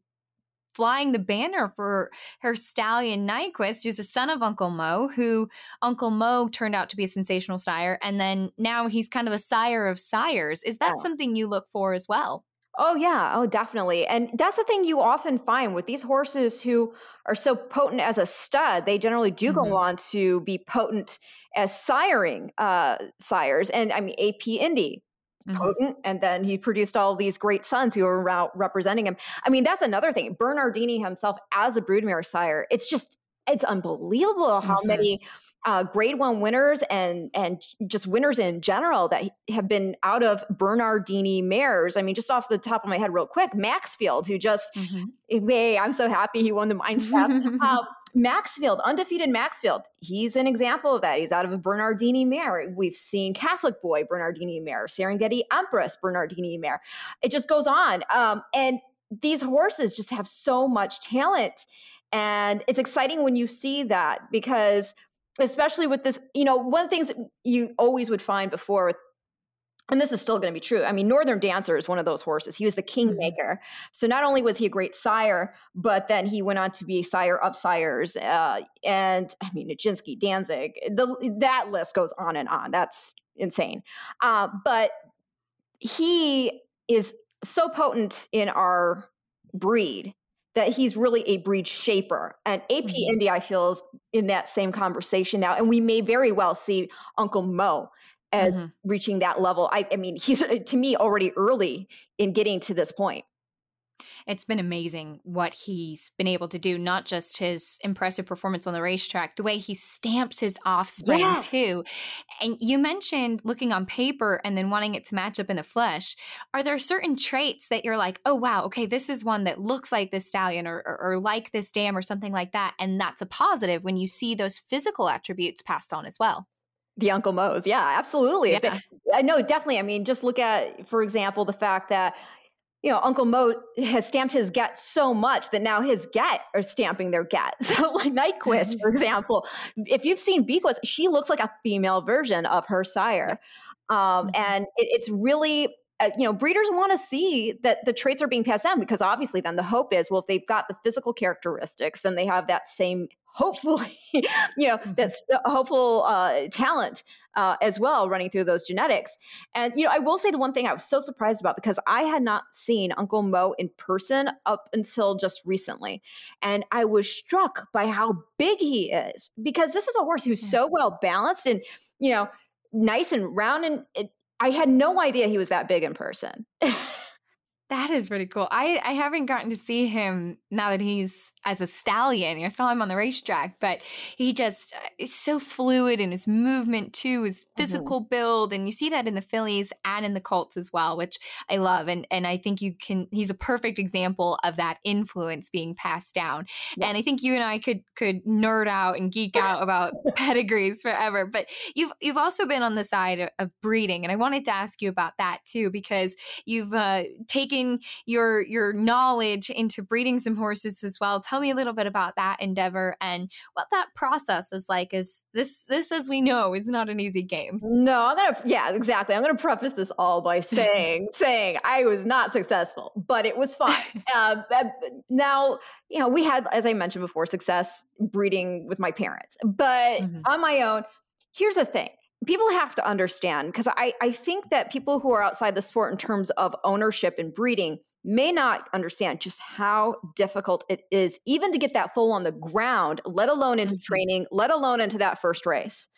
flying the banner for her stallion Nyquist, who's a son of Uncle Mo, who Uncle Mo turned out to be a sensational sire, and then now he's kind of a sire of sires. Is that yeah. something you look for as well? Oh, yeah. Oh, definitely. And that's the thing you often find with these horses who are so potent as a stud. They generally do mm-hmm. go on to be potent as siring uh, sires. And I mean, AP Indy, mm-hmm. potent. And then he produced all these great sons who are representing him. I mean, that's another thing. Bernardini himself as a broodmare sire, it's just, it's unbelievable how mm-hmm. many uh, grade one winners and and just winners in general that have been out of Bernardini mares. I mean, just off the top of my head, real quick, Maxfield, who just, mm-hmm. hey, I'm so happy he won the Mineshaft. uh, Maxfield, undefeated Maxfield, he's an example of that. He's out of a Bernardini mare. We've seen Catholic Boy Bernardini mare, Serengeti Empress Bernardini mare. It just goes on. Um, and these horses just have so much talent. And it's exciting when you see that because especially with this, you know, one of the things that you always would find before with and this is still going to be true. I mean, Northern Dancer is one of those horses. He was the mm-hmm. kingmaker. So not only was he a great sire, but then he went on to be a sire of sires. Uh, and I mean, Nijinsky, Danzig, the, that list goes on and on. That's insane. Uh, but he is so potent in our breed that he's really a breed shaper. And AP mm-hmm. Indy, I feel, is in that same conversation now. And we may very well see Uncle Mo as mm-hmm. reaching that level. I, I mean, he's to me already early in getting to this point. It's been amazing what he's been able to do, not just his impressive performance on the racetrack, the way he stamps his offspring yeah. too. And you mentioned looking on paper and then wanting it to match up in the flesh. Are there certain traits that you're like, oh, wow, okay, this is one that looks like this stallion or, or, or like this dam or something like that? And that's a positive when you see those physical attributes passed on as well the Uncle Mo's. Yeah, absolutely. Yeah. I know, definitely. I mean, just look at, for example, the fact that, you know, Uncle Mo has stamped his get so much that now his get are stamping their get. So, like Nyquist, for example, if you've seen Vequist, she looks like a female version of her sire. Um, mm-hmm. And it, it's really, uh, you know, breeders want to see that the traits are being passed down because obviously then the hope is, well, if they've got the physical characteristics, then they have that same hopefully, you know, mm-hmm. that's hopeful uh, talent uh, as well running through those genetics. And, you know, I will say the one thing I was so surprised about because I had not seen Uncle Mo in person up until just recently. And I was struck by how big he is because this is a horse who's so well balanced and, you know, nice and round. And it, I had no idea he was that big in person. That is pretty cool. I, I haven't gotten to see him now that he's as a stallion. I saw him on the racetrack, but he just uh, is so fluid in his movement too, his mm-hmm. physical mm-hmm. build, and you see that in the fillies and in the colts as well, which I love. And and I think you can. He's a perfect example of that influence being passed down. Yeah. And I think you and I could could nerd out and geek out about pedigrees forever. But you've you've also been on the side of, of, breeding, and I wanted to ask you about that too because you've uh, taken your your knowledge into breeding some horses as well. Tell me a little bit about that endeavor and what that process is like. Is this this, as we know, is not an easy game? No, I'm gonna yeah, exactly. I'm gonna preface this all by saying saying I was not successful, but it was fun. uh, now, you know, we had, as I mentioned before, success breeding with my parents, but mm-hmm. on my own. Here's the thing people have to understand because I, I think that people who are outside the sport in terms of ownership and breeding may not understand just how difficult it is even to get that foal on the ground, let alone into mm-hmm. training, let alone into that first race.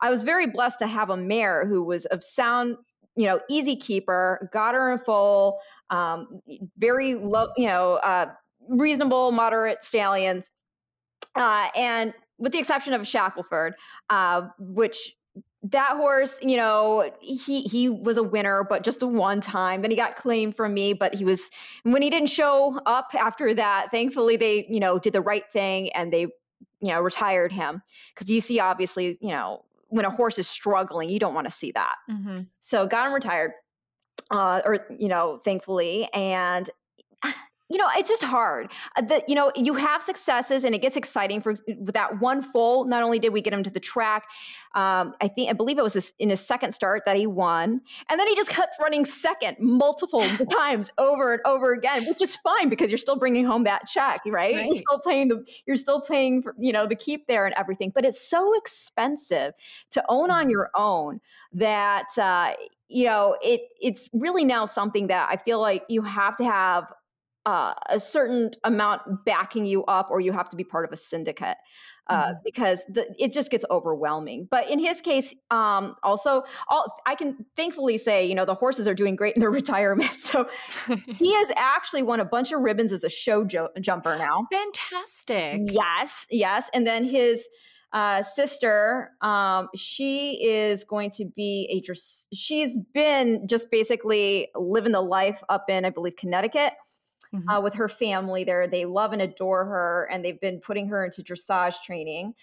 I was very blessed to have a mare who was of sound, you know, easy keeper, got her in full, um, very low, you know, uh, reasonable, moderate stallions. Uh, and with the exception of Shackleford, uh, which that horse, you know, he he was a winner, but just the one time. Then he got claimed from me, but he was when he didn't show up after that. Thankfully, they you know did the right thing and they you know retired him because you see obviously you know when a horse is struggling, you don't want to see that. Mm-hmm. So got him retired, uh, or you know, thankfully, and you know, it's just hard. Uh, that you know, you have successes and it gets exciting for that one full. Not only did we get him to the track, um, I think I believe it was in his second start that he won, and then he just kept running second multiple times over and over again, which is fine because you're still bringing home that check, right? right? You're still playing the you're still playing for you know the keep there and everything, but it's so expensive to own on mm-hmm. your own that. Uh, you know, it it's really now something that I feel like you have to have uh, a certain amount backing you up, or you have to be part of a syndicate. Uh, mm-hmm. because the, it just gets overwhelming. But in his case, um, also, all, I can thankfully say, you know, the horses are doing great in their retirement. So he has actually won a bunch of ribbons as a show jo- jumper now. Fantastic. Yes, yes. And then his uh, sister, um, she is going to be a, she's been just basically living the life up in, I believe, Connecticut mm-hmm. uh, with her family there. They love and adore her, and they've been putting her into dressage training.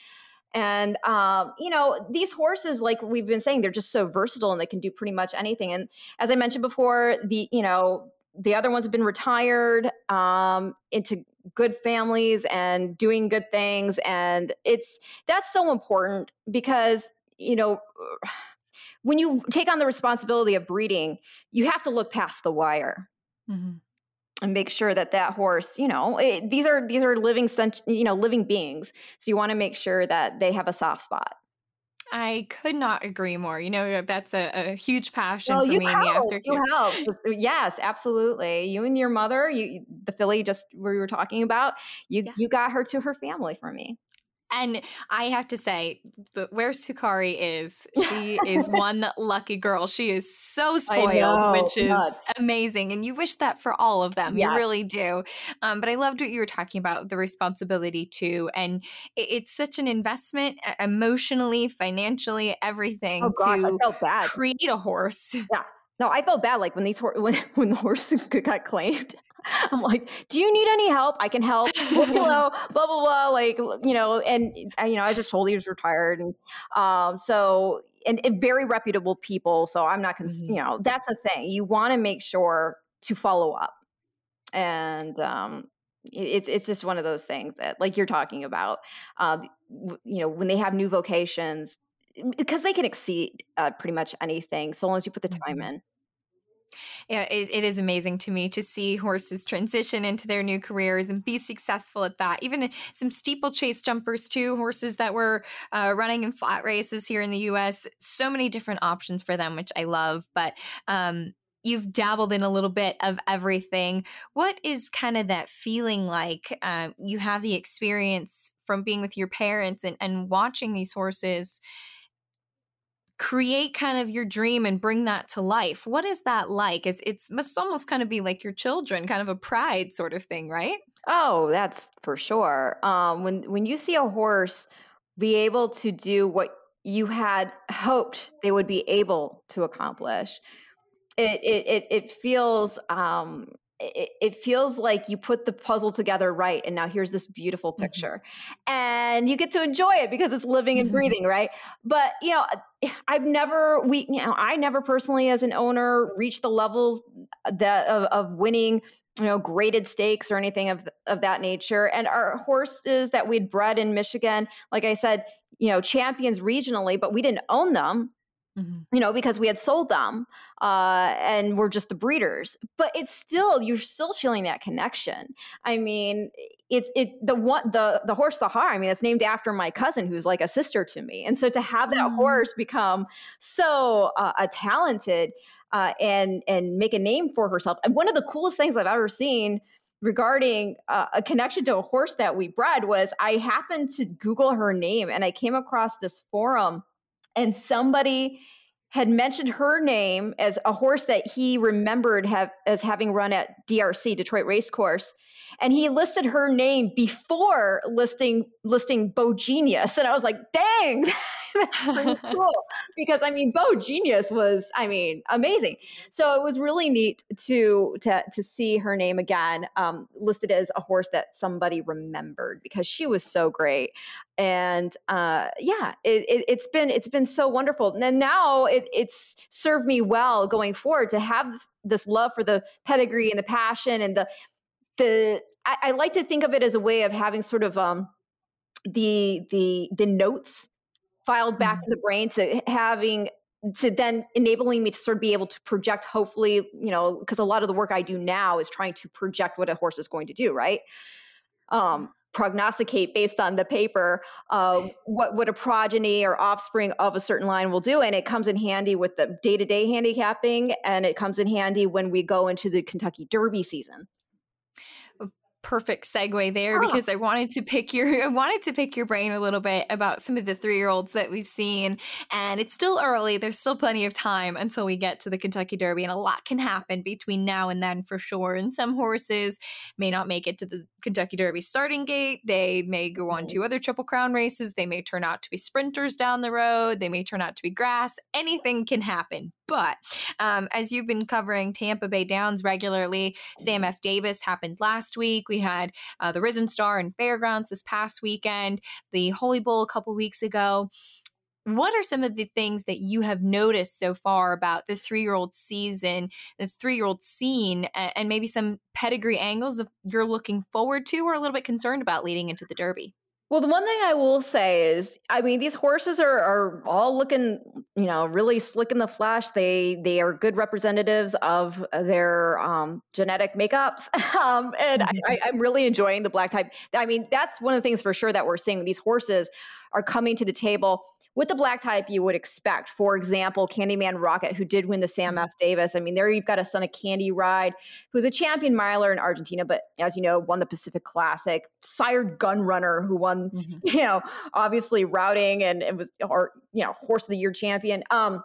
And um, you know, these horses, like we've been saying, they're just so versatile and they can do pretty much anything. And as I mentioned before, the you know the other ones have been retired um, into good families and doing good things, and it's that's so important because you know when you take on the responsibility of breeding, you have to look past the wire. Mm-hmm. And make sure that that horse, you know, it, these are these are living, you know, living beings. So you want to make sure that they have a soft spot. I could not agree more. You know, that's a, a huge passion well, for me. Helped. You helped. Yes, absolutely. You and your mother, you the filly just we were talking about, you yeah. you got her to her family for me. And I have to say, the, where Sukari is, she is one lucky girl. She is so spoiled, which is Nuts. amazing. And you wish that for all of them. You really do. Um, but I loved what you were talking about the responsibility too. And it, it's such an investment emotionally, financially, everything oh, to create a horse. Yeah. No, I felt bad. Like when these when when the horse got claimed, I'm like, do you need any help? I can help. Hello, blah blah blah. Like you know, and you know, I just told he was retired, and um, so and, and very reputable people. So I'm not, cons- mm-hmm. you know, that's the thing. You want to make sure to follow up, and um, it's it's just one of those things that, like you're talking about, uh, you know, when they have new vocations, because they can exceed uh, pretty much anything so long as you put the time mm-hmm. in yeah, it, it is amazing to me to see horses transition into their new careers and be successful at that. Even some steeplechase jumpers too, horses that were uh, running in flat races here in the U.S. So many different options for them, which I love. But um, you've dabbled in a little bit of everything. What is kind of that feeling like? Uh, you have the experience from being with your parents and, and watching these horses create kind of your dream and bring that to life. What is that like? Is it's must almost kind of be like your children, kind of a pride sort of thing, right? Oh, that's for sure. Um, when when you see a horse be able to do what you had hoped they would be able to accomplish, it it it, it feels um, it, it, feels like you put the puzzle together right and now here's this beautiful mm-hmm. picture mm-hmm. and you get to enjoy it because it's living and breathing right but you know i've never we you know i never personally as an owner reached the levels that of, of winning you know graded stakes or anything of of that nature and our horses that we'd bred in michigan like i said you know champions regionally but we didn't own them Mm-hmm. you know, because we had sold them uh, and we're just the breeders. But it's still, you're still feeling that connection. I mean, it's it the one the the horse Sahar. I mean, it's named after my cousin who's like a sister to me, and so to have that mm. horse become so uh, a talented uh, and and make a name for herself, and one of the coolest things I've ever seen regarding uh, a connection to a horse that we bred was I happened to Google her name and I came across this forum and somebody had mentioned her name as a horse that he remembered have, as having run at DRC, Detroit Racecourse. And he listed her name before listing listing Bo Genius. And I was like, dang, that's pretty cool. Because I mean, Bo Genius was, I mean, amazing. So it was really neat to to to see her name again um, listed as a horse that somebody remembered because she was so great and uh, yeah, it, has it, been it's been so wonderful. And then now it, it's served me well going forward to have this love for the pedigree and the passion and the the. I, I like to think of it as a way of having sort of um, the the the notes filed back mm-hmm. in the brain to having to then enabling me to sort of be able to project hopefully you know because a lot of the work i do now is trying to project what a horse is going to do right um prognosticate based on the paper uh, what what a progeny or offspring of a certain line will do and it comes in handy with the day-to-day handicapping and it comes in handy when we go into the kentucky derby season perfect segue there oh. because I wanted to pick your I wanted to pick your brain a little bit about some of the 3-year-olds that we've seen and it's still early there's still plenty of time until we get to the Kentucky Derby and a lot can happen between now and then for sure and some horses may not make it to the Kentucky Derby starting gate they may go on to other triple crown races they may turn out to be sprinters down the road they may turn out to be grass anything can happen but um, as you've been covering Tampa Bay Downs regularly, Sam F. Davis happened last week. We had uh, the Risen Star and Fairgrounds this past weekend, the Holy Bull a couple weeks ago. What are some of the things that you have noticed so far about the three year old season, the three year old scene, and maybe some pedigree angles you're looking forward to or a little bit concerned about leading into the Derby? Well, the one thing I will say is, I mean, these horses are, are all looking, you know, really slick in the flesh. They they are good representatives of their um, genetic makeups, um, and mm-hmm. I, I'm really enjoying the black type. I mean, that's one of the things for sure that we're seeing. These horses are coming to the table with the black type you would expect. For example, Candyman Rocket, who did win the Sam mm-hmm. F. Davis. I mean, there you've got a son of Candy Ride, who's a champion miler in Argentina, but as you know, won the Pacific Classic. Sired Gun Runner, who won, mm-hmm. you know, obviously routing and it was, or you know, horse of the year champion. Um,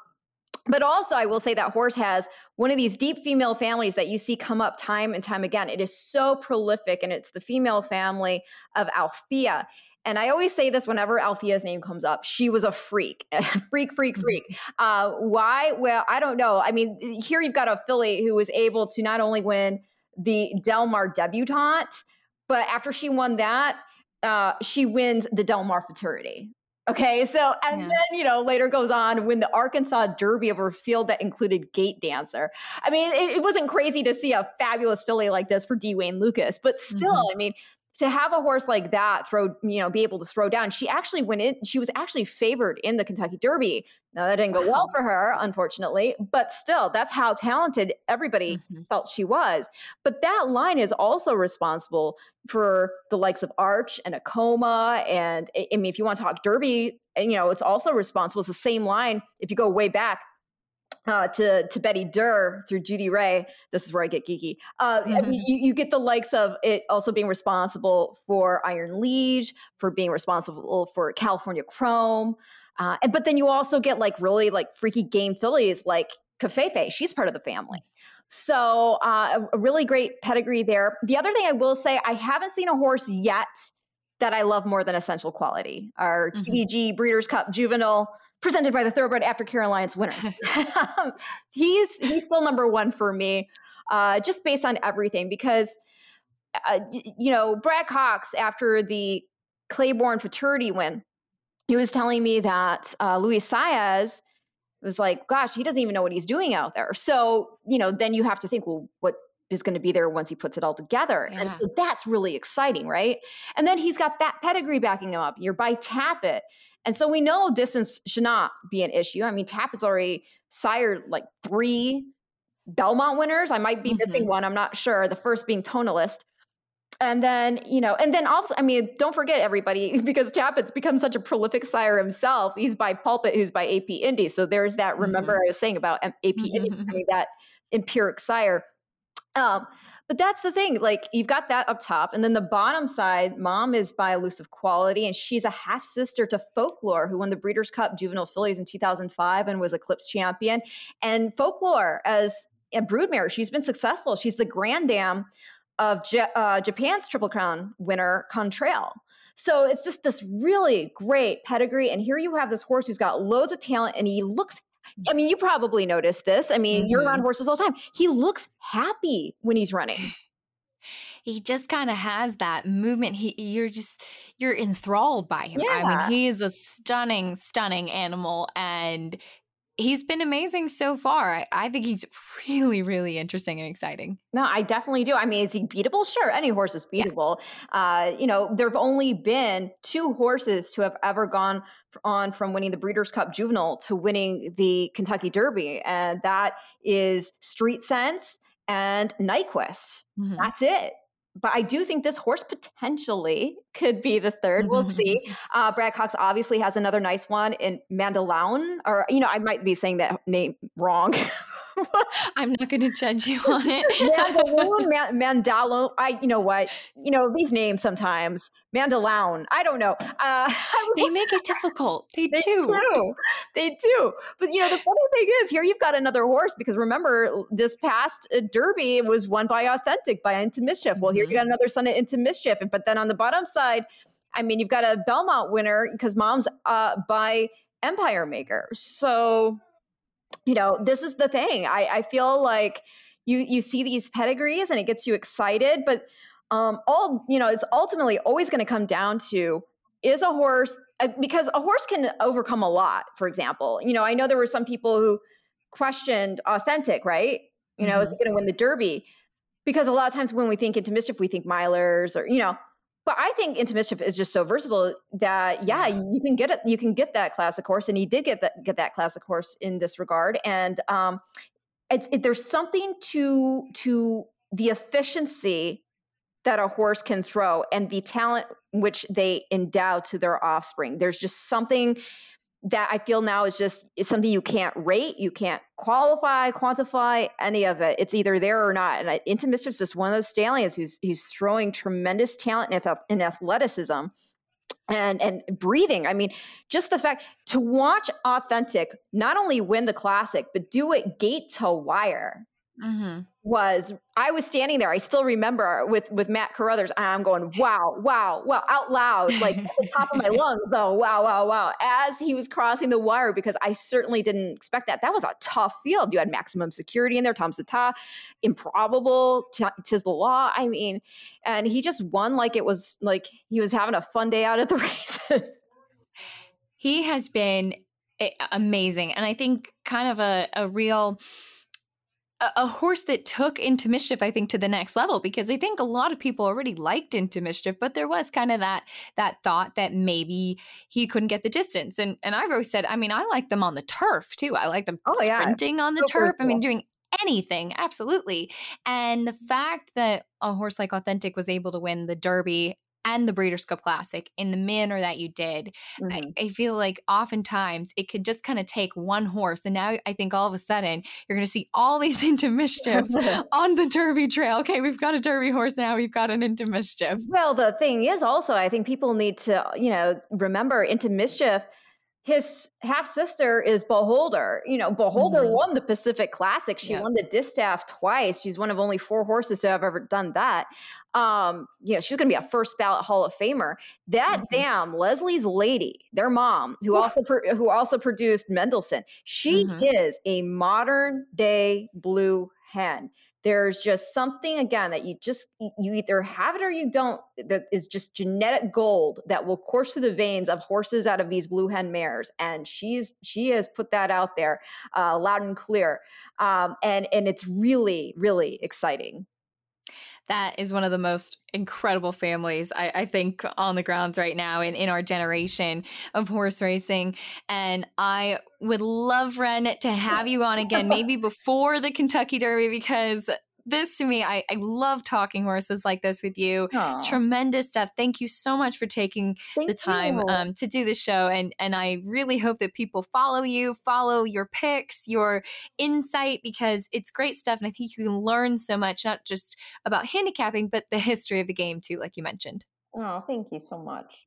but also, I will say that horse has one of these deep female families that you see come up time and time again. It is so prolific, and it's the female family of Althea. And I always say this whenever Althea's name comes up. She was a freak, freak, freak, mm-hmm. freak. Uh, why? Well, I don't know. I mean, here you've got a filly who was able to not only win the Del Mar debutante, but after she won that, uh, she wins the Del Mar Futurity. Okay, so and yeah. then you know later goes on win the Arkansas Derby over a field that included Gate Dancer. I mean, it, it wasn't crazy to see a fabulous filly like this for D. Wayne Lukas, but still, mm-hmm. I mean, to have a horse like that throw, you know, be able to throw down. She actually went in, she was actually favored in the Kentucky Derby. Now that didn't go well for her, unfortunately, but still, that's how talented everybody mm-hmm. felt she was. But that line is also responsible for the likes of Arch and Acoma. And I mean, if you want to talk Derby, you know, it's also responsible. It's the same line. If you go way back, uh, to to Betty Durr through Judy Ray. This is where I get geeky. Uh, mm-hmm. you, you, get the likes of it also being responsible for Iron Liege, for being responsible for California Chrome, uh, and, but then you also get like really like freaky game fillies like Covfefe. She's part of the family. So uh, a really great pedigree there. The other thing I will say, I haven't seen a horse yet that I love more than Essential Quality. Our mm-hmm. TVG Breeders' Cup Juvenile presented by the Thoroughbred Aftercare Alliance winner. Um, he's he's still number one for me, uh, just based on everything because uh, you know Brad Cox after the Claiborne Futurity win, he was telling me that uh, Luis Saez was like, gosh, he doesn't even know what he's doing out there. So you know, then you have to think, well, what is going to be there once he puts it all together. Yeah. And so that's really exciting, right? And then he's got that pedigree backing him up. You're by Tapit. And so we know distance should not be an issue. I mean, Tapit's already sired like three Belmont winners. I might be mm-hmm. missing one. I'm not sure. The first being Tonalist. And then, you know, and then also, I mean, don't forget everybody, because Tapit's become such a prolific sire himself. He's by Pulpit, who's by AP Indy. So there's that, remember mm-hmm. I was saying about AP Indy, I mean, mm-hmm. that empiric sire. Um, but that's the thing. Like you've got that up top, and then the bottom side, mom is by elusive quality, and she's a half sister to Folklore, who won the Breeders' Cup Juvenile Fillies in 2005 and was Eclipse champion. And Folklore, as a broodmare, she's been successful. She's the grand dam of J- uh, Japan's Triple Crown winner, Contrail. So it's just this really great pedigree. And here you have this horse who's got loads of talent and he looks I mean, you probably noticed this. I mean, mm-hmm. you're on horses all the time. He looks happy when he's running. He just kind of has that movement. He you're just you're enthralled by him. Yeah. I mean, he is a stunning, stunning animal and he's been amazing so far. I, I, think he's really, really interesting and exciting. No, I definitely do. I mean, is he beatable? Sure, any horse is beatable. Yeah. Uh, you know, there have only been two horses to have ever gone on from winning the Breeders' Cup Juvenile to winning the Kentucky Derby, and that is Street Sense and Nyquist. Mm-hmm. That's it but I do think this horse potentially could be the third. We'll see. Uh, Brad Cox obviously has another nice one in Mandaloun, or you know, I might be saying that name wrong. I'm not going to judge you on it. Mandaloun, Mandaloun. I, you know what? You know these names sometimes. Mandaloun. I don't know. Uh, they make it difficult. They, they do. do. They do. But you know the funny thing is, here you've got another horse because remember this past uh, Derby was won by Authentic by Into Mischief. Well, here mm-hmm. you got another son of Into Mischief, but then on the bottom side. I mean, you've got a Belmont winner because mom's uh, by Empire Maker. So you know, this is the thing. I, I feel like you you see these pedigrees and it gets you excited, but um, all you know, it's ultimately always going to come down to is a horse uh, because a horse can overcome a lot. For example, you know, I know there were some people who questioned authentic, right? You know, mm-hmm. it's going to win the Derby because a lot of times when we think into mischief, we think milers or you know, but I think Into Mischief is just so versatile that yeah, you can get it. You can get that classic horse, and he did get that get that classic horse in this regard. And um, it's it, there's something to to the efficiency that a horse can throw and the talent which they endow to their offspring. There's just something that I feel now is just is something you can't rate, you can't qualify, quantify any of it. It's either there or not. And I, Into Mischief's just one of those stallions who's who's throwing tremendous talent in, in athleticism and and breathing. I mean, just the fact to watch authentic not only win the classic but do it gate to wire mm-hmm. Was I was standing there. I still remember with with Matt Carothers. I'm going, wow, wow, wow, out loud, like at the top of my lungs. Though, wow, wow, wow. As he was crossing the wire, because I certainly didn't expect that. That was a tough field. You had maximum security in there. Tom's d'Etat, improbable. T- Tiz the Law. I mean, and he just won like it was like he was having a fun day out at the races. He has been amazing, and I think kind of a a real a horse that took into mischief i think to the next level because i think a lot of people already liked into mischief but there was kind of that that thought that maybe he couldn't get the distance and and i've always said i mean i like them on the turf too i like them oh, sprinting yeah. on the so turf cool. i mean doing anything absolutely and the fact that a horse like authentic was able to win the derby and the Breeders' Cup Classic in the manner that you did. Mm-hmm. I, I, feel like oftentimes it could just kind of take one horse. And now I think all of a sudden you're going to see all these into mischiefs on the Derby trail. Okay, we've got a Derby horse now, we've got an into mischief. Well, the thing is also, I think people need to, you know, remember into mischief his half sister is Beholder. You know, Beholder mm-hmm. won the Pacific Classic. She won the Distaff twice. She's one of only four horses to have ever done that. Um, you know, she's going to be a first ballot Hall of Famer. That mm-hmm. dam Leslie's lady, their mom, who Oof. also pro- who also produced Mendelssohn. She mm-hmm. is a modern day blue hen there's just something again that you just you either have it or you don't that is just genetic gold that will course through the veins of horses out of these blue hen mares and she's she has put that out there uh, loud and clear um, and and it's really really exciting that is one of the most incredible families I, I, think on the grounds right now in, in our generation of horse racing. And I would love Ren to have you on again, maybe before the Kentucky Derby, because this to me, I, I love talking horses like this with you. Aww. Tremendous stuff. Thank you so much for taking Thank the time um, to do the show. And and I really hope that people follow you, follow your picks, your insight, because it's great stuff. And I think you can learn so much, not just about handicapping, but the history of the game too, like you mentioned. Oh, thank you so much.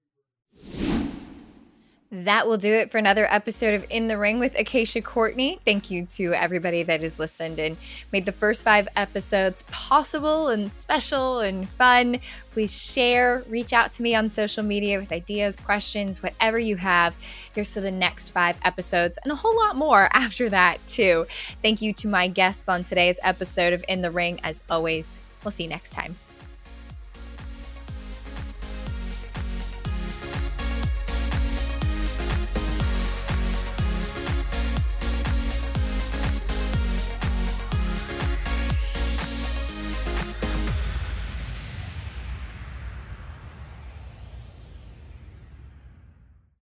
That will do it for another episode of In the Ring with Acacia Courtney. Thank you to everybody that has listened and made the first five episodes possible and special and fun. Please share, reach out to me on social media with ideas, questions, whatever you have. Here's to the next five episodes and a whole lot more after that, too. Thank you to my guests on today's episode of In the Ring. As always, we'll see you next time.